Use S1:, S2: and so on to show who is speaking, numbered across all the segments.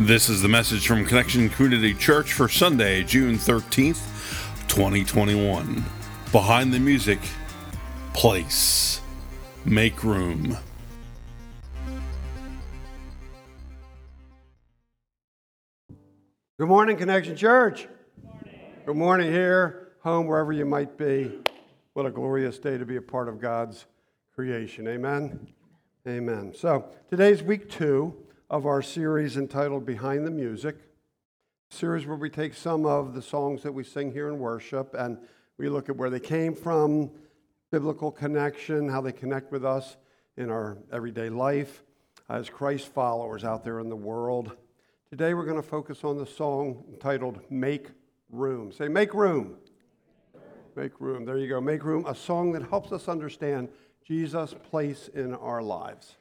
S1: This is the message from Connection Community Church for Sunday, June 13th, 2021. Behind the music, place, make room.
S2: Good morning, Connection Church. Good morning. Good morning here, home, wherever you might be. What a glorious day to be a part of God's creation. Amen. Amen. So, today's week two of our series entitled Behind the Music, series where we take some of the songs that we sing here in worship and we look at where they came from, biblical connection, how they connect with us in our everyday life as Christ followers out there in the world. Today we're going to focus on the song entitled Make Room. Say, Make Room. Make Room. There you go. Make Room, a song that helps us understand Jesus' place in our lives.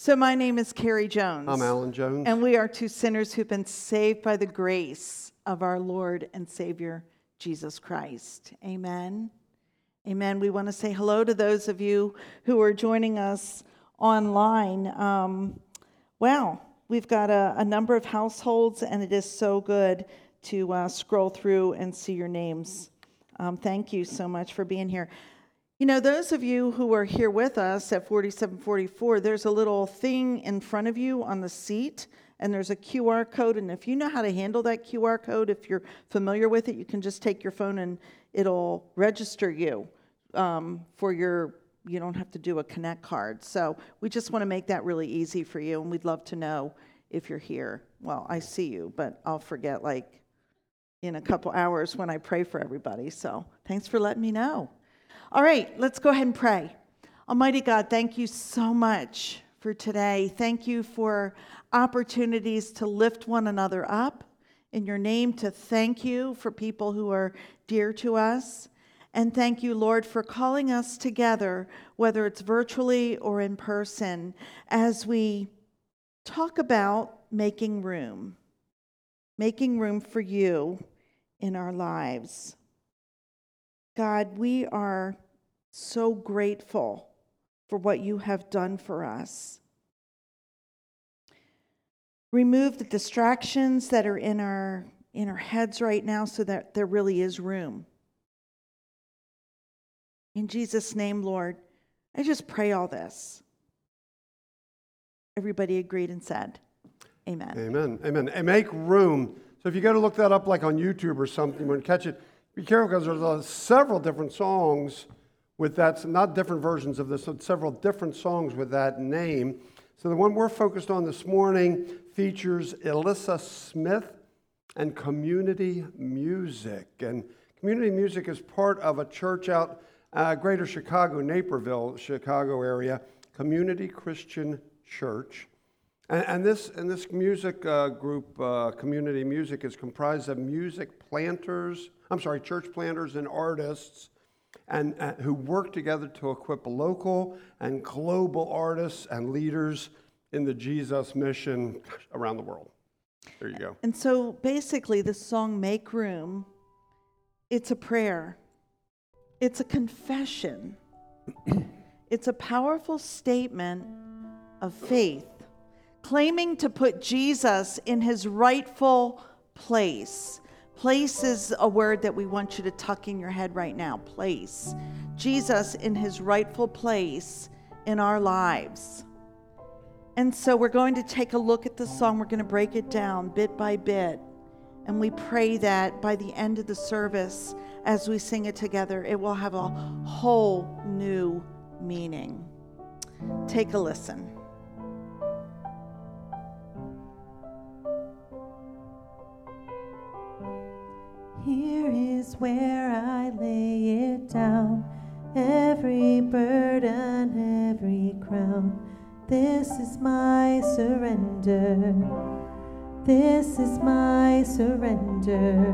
S3: So, my name is Carrie Jones.
S2: I'm Alan Jones.
S3: And we are two sinners who've been saved by the grace of our Lord and Savior, Jesus Christ. Amen. Amen. We want to say hello to those of you who are joining us online. Um, wow, we've got a, a, number of households, and it is so good to uh, scroll through and see your names. Um, thank you so much for being here. You know, those of you who are here with us at 4744, there's a little thing in front of you on the seat, and there's a QR code. And if you know how to handle that QR code, if you're familiar with it, you can just take your phone and it'll register you um, for your, you don't have to do a Connect card. So we just want to make that really easy for you, and we'd love to know if you're here. Well, I see you, but I'll forget like in a couple hours when I pray for everybody. So thanks for letting me know. All right, let's go ahead and pray. Almighty God, thank you so much for today. Thank you for opportunities to lift one another up in your name, to thank you for people who are dear to us. And thank you, Lord, for calling us together, whether it's virtually or in person, as we talk about making room, making room for you in our lives. God, we are so grateful for what you have done for us. Remove the distractions that are in our in our heads right now so that there really is room. In Jesus name, Lord, I just pray all this. Everybody agreed and said, Amen.
S2: Amen. Amen. And make room. So if you go to look that up like on YouTube or something, when catch it, be careful because there's uh, several different songs with that, not different versions of this, but several different songs with that name. So the one we're focused on this morning features Elyssa Smith and community music. And community music is part of a church out uh, greater Chicago, Naperville, Chicago area, Community Christian Church. And, and this, and this music uh, group, uh, community music, is comprised of music planters, I'm sorry, church planters and artists, and uh, who work together to equip local and global artists and leaders in the Jesus mission around the world. There you go.
S3: And so basically, the song Make Room, it's a prayer, it's a confession, it's a powerful statement of faith claiming to put Jesus in his rightful place. Place is a word that we want you to tuck in your head right now. Place. Jesus in his rightful place in our lives. And so we're going to take a look at the song. We're going to break it down bit by bit. And we pray that by the end of the service, as we sing it together, it will have a whole new meaning. Take a listen.
S4: Here is where I lay it down, every burden, every crown. This is my surrender. This is my surrender.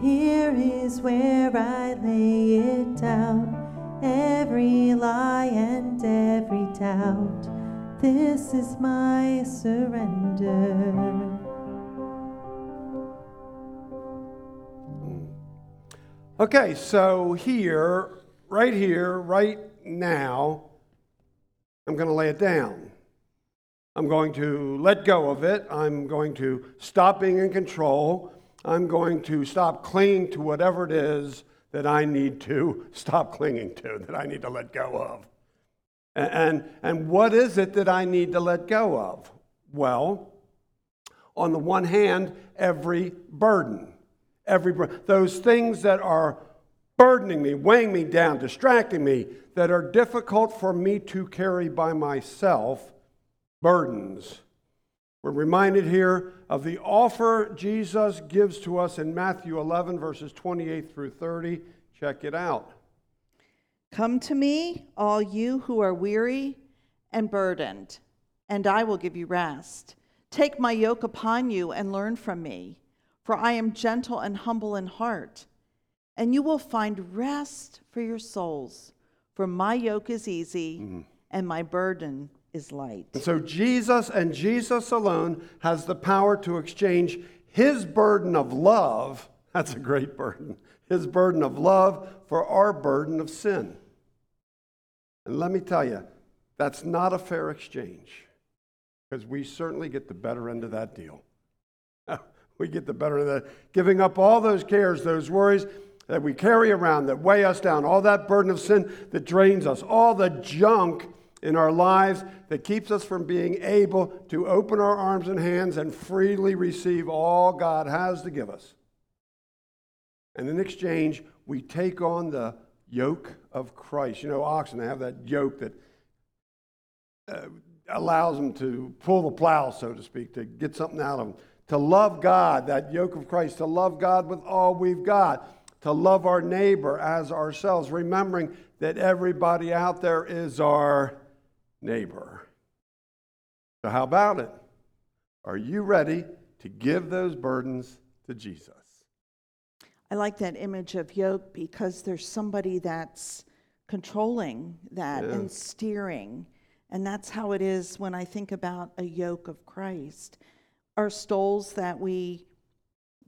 S4: Here is where I lay it down, every lie and every doubt. This is my surrender.
S2: Okay, so here, right here, right now, I'm going to lay it down. I'm going to let go of it. I'm going to stop being in control. I'm going to stop clinging to whatever it is that I need to stop clinging to, that I need to let go of. And, and, and what is it that I need to let go of? Well, on the one hand, every burden. Every bur- those things that are burdening me, weighing me down, distracting me, that are difficult for me to carry by myself, burdens. We're reminded here of the offer Jesus gives to us in Matthew 11, verses 28 through 30. Check it out.
S3: Come to me, all you who are weary and burdened, and I will give you rest. Take my yoke upon you and learn from me, for I am gentle and humble in heart, and you will find rest for your souls. For my yoke is easy mm. and my burden is light.
S2: And so Jesus and Jesus alone has the power to exchange his burden of love, that's a great burden, his burden of love for our burden of sin. And let me tell you, that's not a fair exchange because we certainly get the better end of that deal. we get the better of that, giving up all those cares, those worries that we carry around that weigh us down, all that burden of sin that drains us, all the junk in our lives that keeps us from being able to open our arms and hands and freely receive all God has to give us. And in exchange, we take on the yoke of Christ. You know, oxen, they have that yoke that uh, allows them to pull the plow, so to speak, to get something out of them. To love God, that yoke of Christ, to love God with all we've got, to love our neighbor as ourselves, remembering that everybody out there is our neighbor. So, how about it? Are you ready to give those burdens to Jesus?
S3: I like that image of yoke because there's somebody that's controlling that yeah. and steering. And that's how it is when I think about a yoke of Christ. Our stoles that we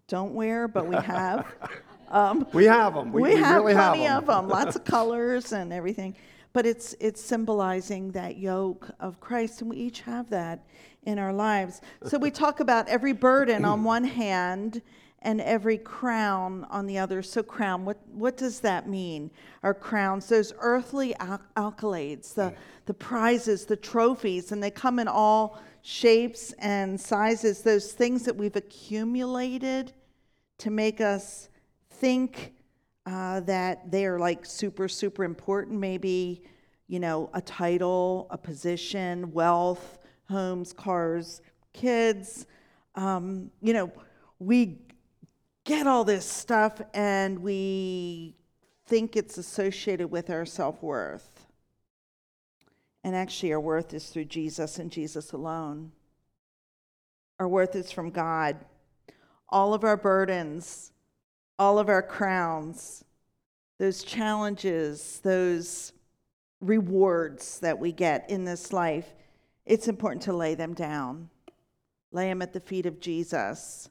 S3: don't wear, but we have.
S2: Um, we have them.
S3: We, we, we have really plenty have them. of them, lots of colors and everything. But it's, it's symbolizing that yoke of Christ, and we each have that in our lives. So we talk about every burden on one hand and every crown on the other. So, crown, what, what does that mean? Our crowns, those earthly accolades, the, the prizes, the trophies, and they come in all shapes and sizes, those things that we've accumulated to make us think uh, that they are like super, super important. Maybe, you know, a title, a position, wealth, homes, cars, kids. Um, you know, we get all this stuff and we think it's associated with our self worth. And actually, our worth is through Jesus and Jesus alone. Our worth is from God. All of our burdens, all of our crowns, those challenges, those rewards that we get in this life, it's important to lay them down. Lay them at the feet of Jesus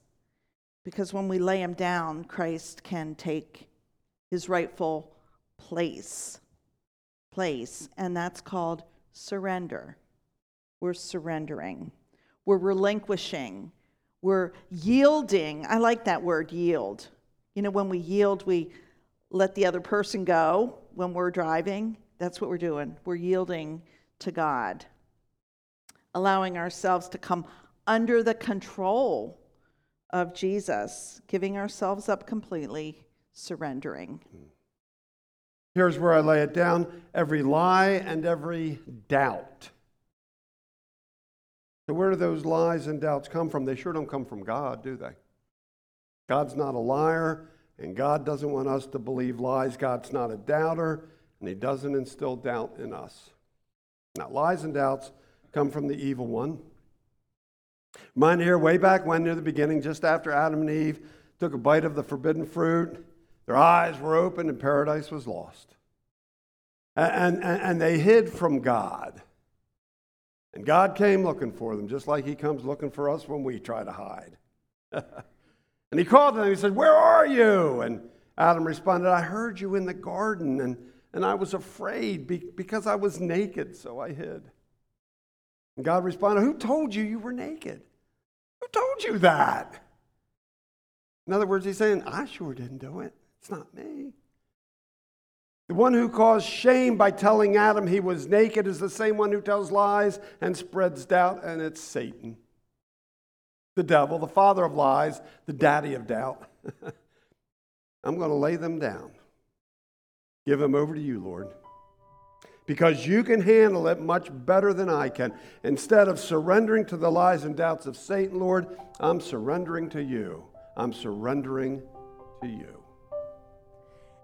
S3: because when we lay him down, Christ can take his rightful place. Place, and that's called surrender. We're surrendering. We're relinquishing. We're yielding. I like that word, yield. You know, when we yield, we let the other person go when we're driving. That's what we're doing. We're yielding to God, allowing ourselves to come under the control of Jesus, giving ourselves up completely, surrendering. Hmm.
S2: Here's where I lay it down every lie and every doubt. So, where do those lies and doubts come from? They sure don't come from God, do they? God's not a liar, and God doesn't want us to believe lies. God's not a doubter, and He doesn't instill doubt in us. Now, lies and doubts come from the evil one. Mine here, way back when, near the beginning, just after Adam and Eve took a bite of the forbidden fruit, their eyes were opened and paradise was lost. And, and, and they hid from God. And God came looking for them, just like He comes looking for us when we try to hide. and He called them, and He said, Where are you? And Adam responded, I heard you in the garden, and, and I was afraid because I was naked, so I hid. And God responded, Who told you you were naked? Who told you that? In other words, he's saying, I sure didn't do it. It's not me. The one who caused shame by telling Adam he was naked is the same one who tells lies and spreads doubt, and it's Satan. The devil, the father of lies, the daddy of doubt. I'm going to lay them down. Give them over to you, Lord. Because you can handle it much better than I can. Instead of surrendering to the lies and doubts of Satan, Lord, I'm surrendering to you. I'm surrendering to you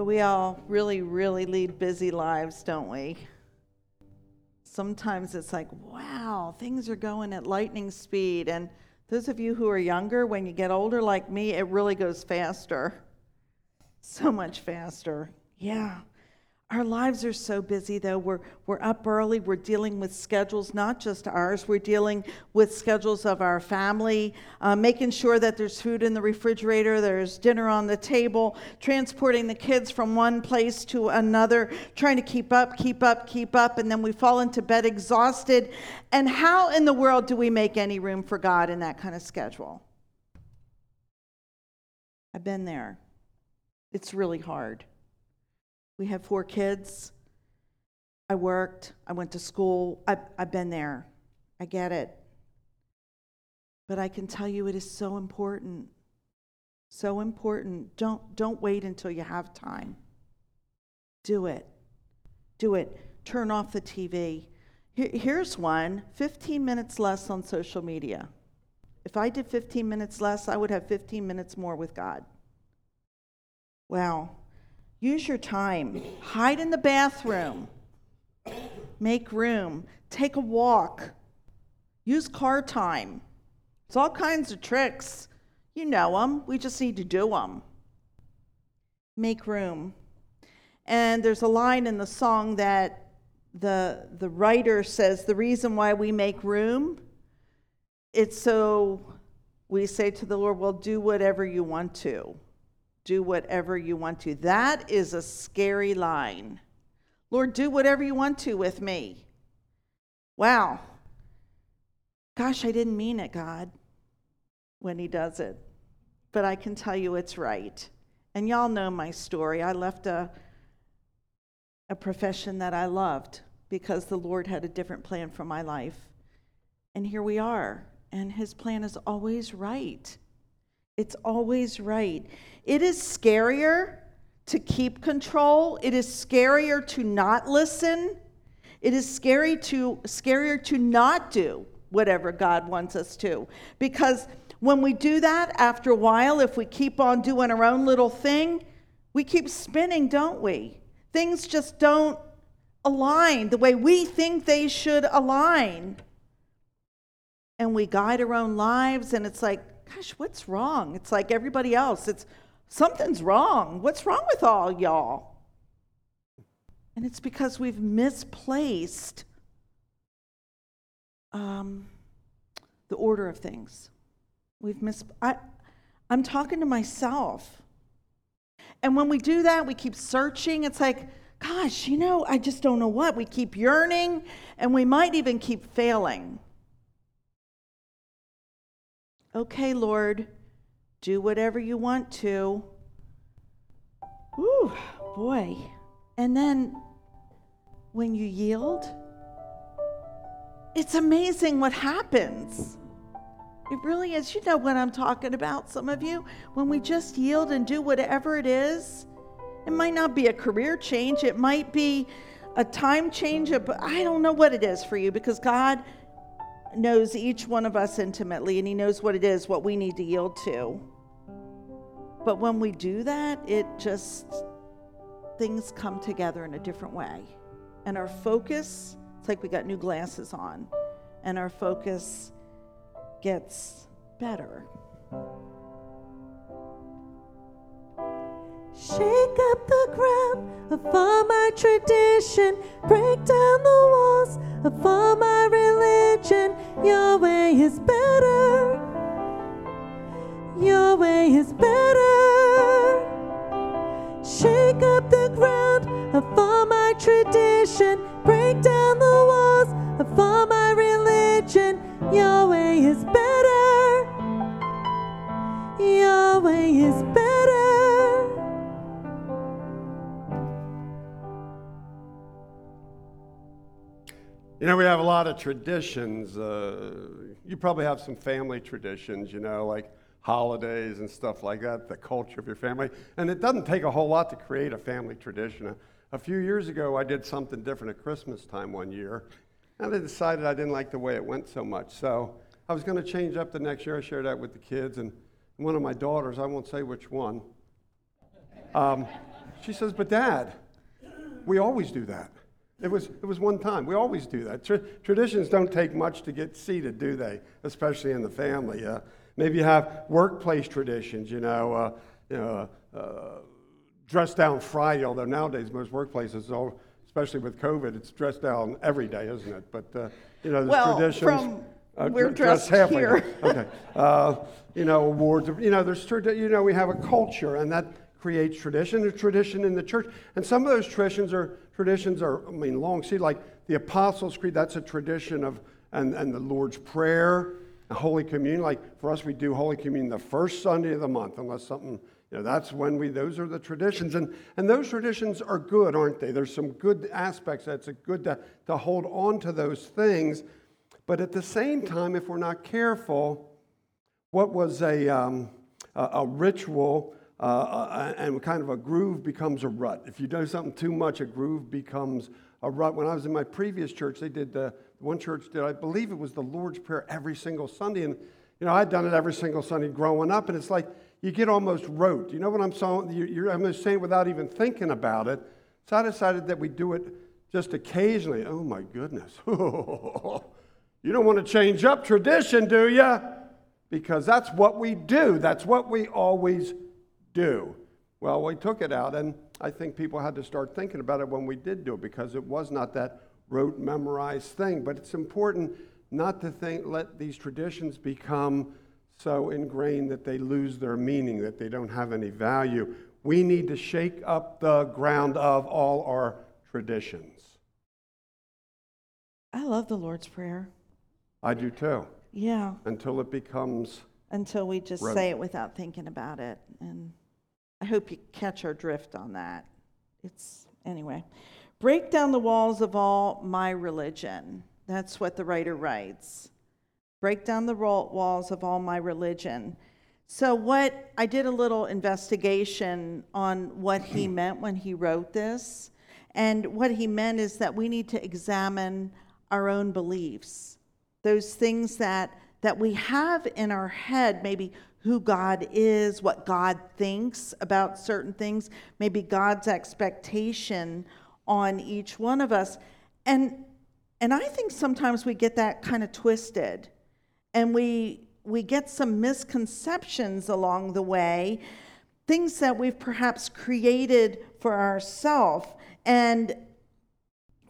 S3: But we all really, really lead busy lives, don't we? Sometimes it's like, wow, things are going at lightning speed. And those of you who are younger, when you get older like me, it really goes faster. So much faster. Yeah. Our lives are so busy, though. We're, we're up early. We're dealing with schedules, not just ours. We're dealing with schedules of our family, uh, making sure that there's food in the refrigerator, there's dinner on the table, transporting the kids from one place to another, trying to keep up, keep up, keep up. And then we fall into bed exhausted. And how in the world do we make any room for God in that kind of schedule? I've been there. It's really hard. We have four kids. I worked. I went to school. I've, I've been there. I get it. But I can tell you it is so important. So important. Don't, don't wait until you have time. Do it. Do it. Turn off the TV. Here's one 15 minutes less on social media. If I did 15 minutes less, I would have 15 minutes more with God. Wow. Use your time. Hide in the bathroom. Make room. Take a walk. Use car time. It's all kinds of tricks. You know them. We just need to do them. Make room. And there's a line in the song that the, the writer says the reason why we make room, it's so we say to the Lord, well, do whatever you want to do whatever you want to. That is a scary line. Lord, do whatever you want to with me. Wow. Gosh, I didn't mean it, God, when He does it. But I can tell you it's right. And y'all know my story. I left a, a profession that I loved because the Lord had a different plan for my life. And here we are. And His plan is always right. It's always right. It is scarier to keep control. It is scarier to not listen. It is scary to scarier to not do whatever God wants us to. Because when we do that, after a while, if we keep on doing our own little thing, we keep spinning, don't we? Things just don't align the way we think they should align. And we guide our own lives, and it's like, gosh, what's wrong? It's like everybody else. It's something's wrong. What's wrong with all y'all? And it's because we've misplaced um, the order of things. We've mis. I, I'm talking to myself. And when we do that, we keep searching. It's like, gosh, you know, I just don't know what. We keep yearning, and we might even keep failing. Okay, Lord, do whatever you want to. Ooh, boy. And then when you yield, it's amazing what happens. It really is. You know what I'm talking about, some of you. When we just yield and do whatever it is, it might not be a career change, it might be a time change, but I don't know what it is for you because God knows each one of us intimately and He knows what it is, what we need to yield to. But when we do that, it just things come together in a different way. And our focus, it's like we got new glasses on, and our focus gets better.
S4: Shake up the ground of all my tradition. Break down the walls of all my religion. Your way is better. Your way is better. Shake up the ground of all my tradition.
S2: You know, we have a lot of traditions. Uh, you probably have some family traditions, you know, like holidays and stuff like that, the culture of your family. And it doesn't take a whole lot to create a family tradition. A, a few years ago, I did something different at Christmas time one year, and I decided I didn't like the way it went so much. So I was going to change up the next year. I shared that with the kids, and one of my daughters, I won't say which one, um, she says, But dad, we always do that. It was, it was one time. We always do that. Tra- traditions don't take much to get seated, do they? Especially in the family. Uh, maybe you have workplace traditions, you know, uh, you know uh, dress down Friday, although nowadays most workplaces, oh, especially with COVID, it's dressed down every day, isn't it? But, uh, you know, there's
S3: Well,
S2: traditions.
S3: from- we're
S2: dr-
S3: dressed
S2: halfway.
S3: here.
S2: okay. Uh, you know, awards. You know, there's you know we have a culture, and that creates tradition. There's tradition in the church, and some of those traditions are traditions are I mean long. See, like the Apostles' Creed. That's a tradition of and and the Lord's Prayer, and Holy Communion. Like for us, we do Holy Communion the first Sunday of the month, unless something. You know, that's when we. Those are the traditions, and and those traditions are good, aren't they? There's some good aspects. That's good to to hold on to those things. But at the same time, if we're not careful, what was a, um, a, a ritual uh, uh, and kind of a groove becomes a rut. If you do something too much, a groove becomes a rut. When I was in my previous church, they did the one church did I believe it was the Lord's Prayer every single Sunday, and you know I'd done it every single Sunday growing up, and it's like you get almost rote. You know what I'm saying? You're, just saying without even thinking about it. So I decided that we do it just occasionally. Oh my goodness. You don't want to change up tradition, do you? Because that's what we do. That's what we always do. Well, we took it out, and I think people had to start thinking about it when we did do it because it was not that rote, memorized thing. But it's important not to think, let these traditions become so ingrained that they lose their meaning, that they don't have any value. We need to shake up the ground of all our traditions.
S3: I love the Lord's Prayer.
S2: I do too.
S3: Yeah,
S2: until it becomes
S3: until we just
S2: Right.
S3: say it without thinking about it. And I hope you catch our drift on that. It's, anyway. Break down the walls of all my religion. That's what the writer writes. Break down the walls of all my religion. So, what I did a little investigation on what he meant when he wrote this. And what he meant is that we need to examine our own beliefs those things that that we have in our head maybe who god is what god thinks about certain things maybe god's expectation on each one of us. And and i think sometimes we get that kind of twisted and we we get some misconceptions along the way things that we've perhaps created for ourselves and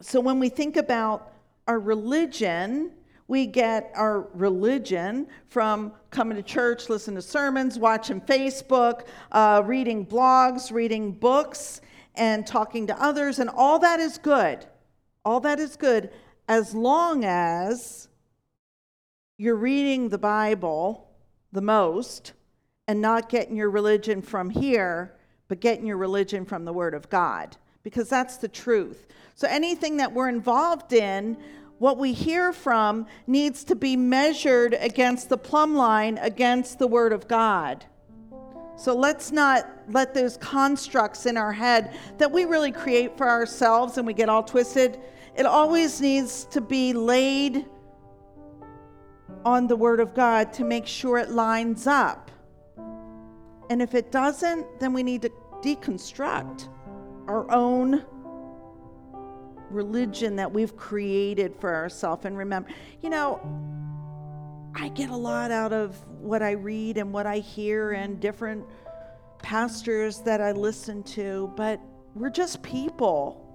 S3: so when we think about our religion we get our religion from coming to church, listening to sermons, watching Facebook, uh, reading blogs, reading books, and talking to others. And all that is good. All that is good as long as you're reading the Bible the most and not getting your religion from here, but getting your religion from the Word of God, because that's the truth. So anything that we're involved in, what we hear from needs to be measured against the plumb line, against the Word of God. So let's not let those constructs in our head that we really create for ourselves and we get all twisted. It always needs to be laid on the Word of God to make sure it lines up. And if it doesn't, then we need to deconstruct. our own religion that we've created for ourselves. And remember, you know, I get a lot out of what I read and what I hear and different pastors that I listen to, but we're just people.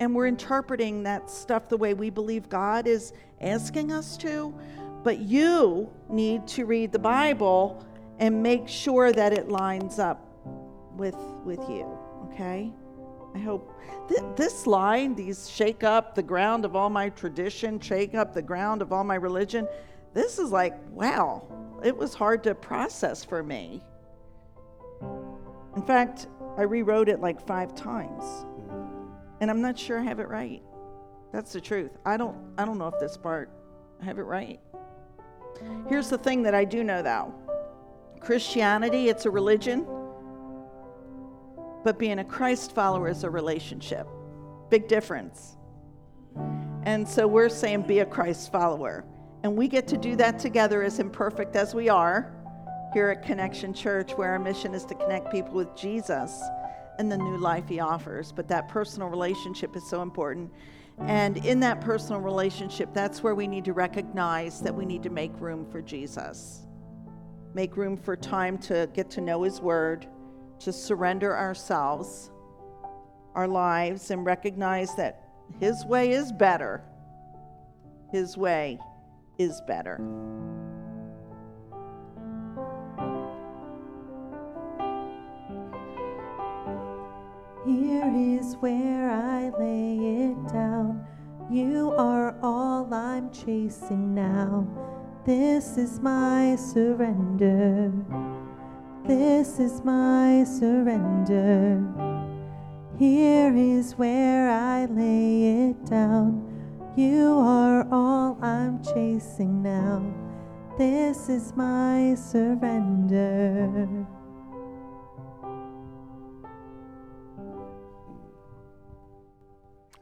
S3: And we're interpreting that stuff the way we believe God is asking us to. But you need to read the Bible and make sure that it lines up with, with you, okay? I hope th- this line, these shake up the ground of all my tradition, shake up the ground of all my religion, this is like, wow, it was hard to process for me. In fact, I rewrote it like five times. And I'm not sure I have it right. That's the truth. I don't I don't know if this part I have it right. Here's the thing that I do know though. Christianity, it's a religion, but being a Christ follower is a relationship. Big difference. And so we're saying be a Christ follower. And we get to do that together, as imperfect as we are, here at Connection Church, where our mission is to connect people with Jesus and the new life he offers. But that personal relationship is so important. And in that personal relationship, that's where we need to recognize that we need to make room for Jesus. Make room for time to get to know his word, to surrender ourselves, our lives, and recognize that his way is better. His way is better.
S4: Here is where I lay it down. You are all I'm chasing now. This is my surrender. This is my surrender. Here is where I lay it down. You are all I'm chasing now. This is my surrender.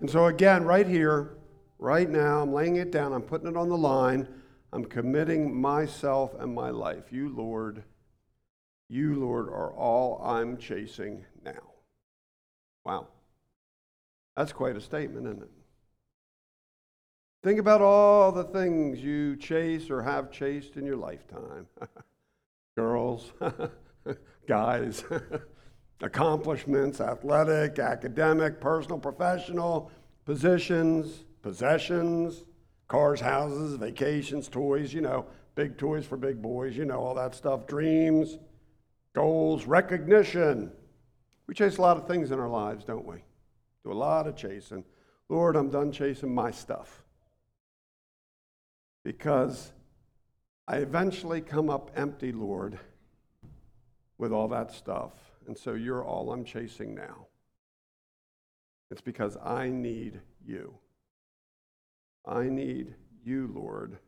S2: And so, again, right here, right now, I'm laying it down, I'm putting it on the line, I'm committing myself and my life. You, Lord, you, Lord, are all I'm chasing now. Wow. That's quite a statement, isn't it? Think about all the things you chase or have chased in your lifetime girls, guys, accomplishments, athletic, academic, personal, professional, positions, possessions, cars, houses, vacations, toys, you know, big toys for big boys, you know, all that stuff, dreams, goals, recognition. We chase a lot of things in our lives, don't we? Do a lot of chasing. Lord, I'm done chasing my stuff. Because I eventually come up empty, Lord, with all that stuff. And so you're all I'm chasing now. It's because I need you. I need you, Lord.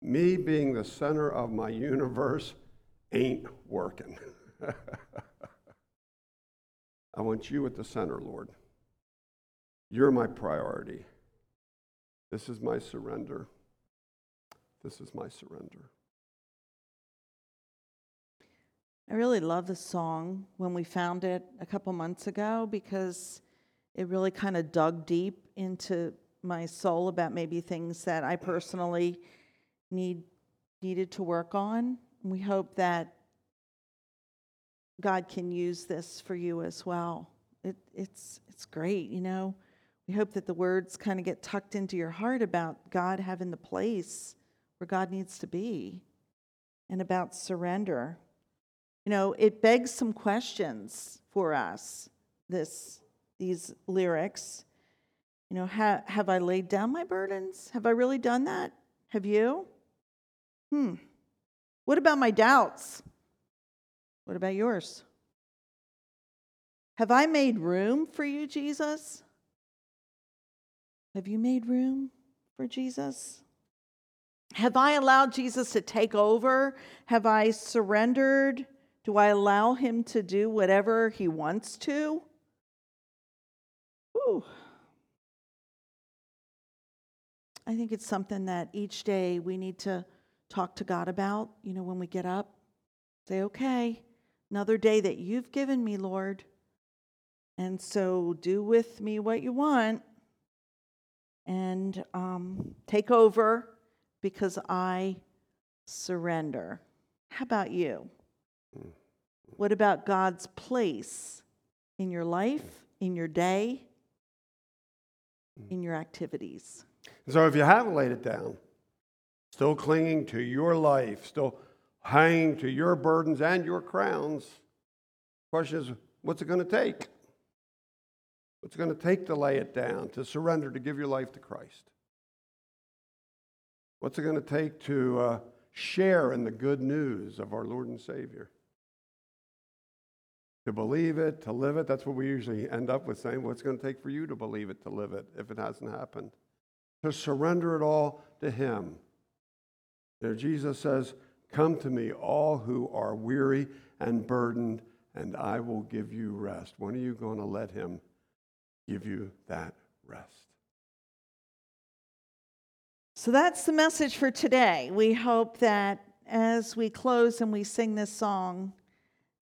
S2: Me being the center of my universe ain't working. I want you at the center, Lord. You're my priority. This is my surrender. This is my surrender.
S3: I really love the song when we found it a couple months ago because it really kind of dug deep into my soul about maybe things that I personally need needed to work on. We hope that God can use this for you as well. It, it's it's great, you know. We hope that the words kind of get tucked into your heart about God having the place where God needs to be and about surrender. You know, it begs some questions for us, this, these lyrics. You know, ha, have I laid down my burdens? Have I really done that? Have you? Hmm. What about my doubts? What about yours? Have I made room for you, Jesus? Have you made room for Jesus? Have I allowed Jesus to take over? Have I surrendered? Do I allow him to do whatever he wants to? Ooh. I think it's something that each day we need to talk to God about. You know, when we get up, say, okay, another day that you've given me, Lord. And so do with me what you want and um, take over because I surrender. How about you? What about God's place in your life, in your day, in your activities?
S2: So if you haven't laid it down, still clinging to your life, still hanging to your burdens and your crowns, the question is, what's it going to take? What's it going to take to lay it down, to surrender, to give your life to Christ? What's it going to take to uh, share in the good news of our Lord and Savior? To believe it, to live it, that's what we usually end up with saying, what's going to take for you to believe it, to live it, if it hasn't happened? To surrender it all to Him. There, Jesus says, Come to me, all who are weary and burdened, and I will give you rest. When are you going to let Him give you that rest?
S3: So that's the message for today. We hope that as we close and we sing this song,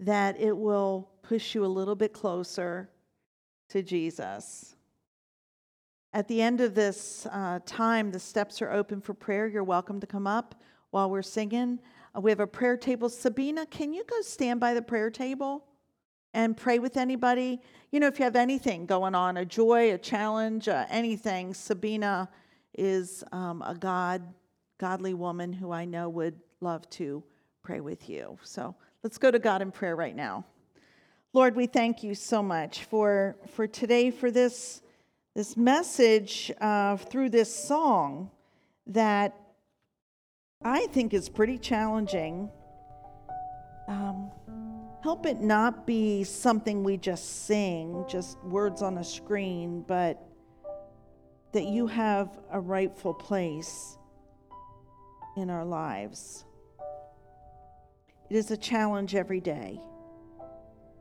S3: that it will push you a little bit closer to Jesus. At the end of this uh, time, the steps are open for prayer. You're welcome to come up while we're singing. Uh, we have a prayer table. Sabina, can you go stand by the prayer table and pray with anybody? You know, if you have anything going on, a joy, a challenge, uh, anything, Sabina is um, a God, godly woman who I know would love to pray with you. So let's go to God in prayer right now. Lord, we thank you so much for, for today, for this, this message uh, through this song that I think is pretty challenging. Um, help it not be something we just sing, just words on a screen, but that you have a rightful place in our lives. It is a challenge every day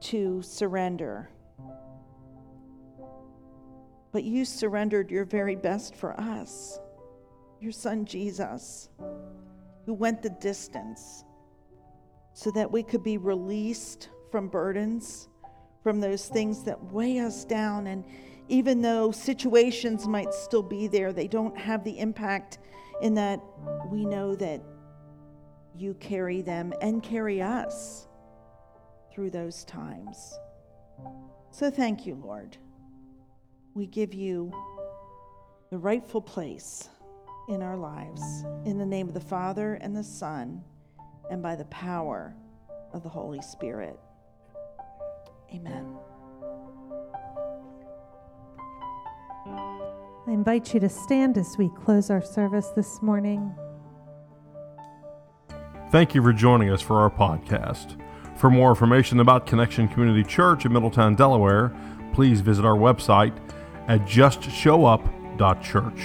S3: to surrender. But you surrendered your very best for us, your son Jesus, who went the distance so that we could be released from burdens, from those things that weigh us down. And even though situations might still be there, they don't have the impact in that we know that you carry them and carry us through those times. So thank you, Lord. We give you the rightful place in our lives. In the name of the Father and the Son, and by the power of the Holy Spirit. Amen.
S4: I invite you to stand as we close our service this morning.
S1: Thank you for joining us for our podcast. For more information about Connection Community Church in Middletown, Delaware, please visit our website at justshowup.church.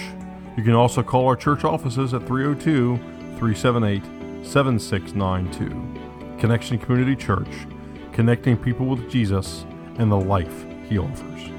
S1: You can also call our church offices at 302 378 7692. Connection Community Church, connecting people with Jesus and the life he offers.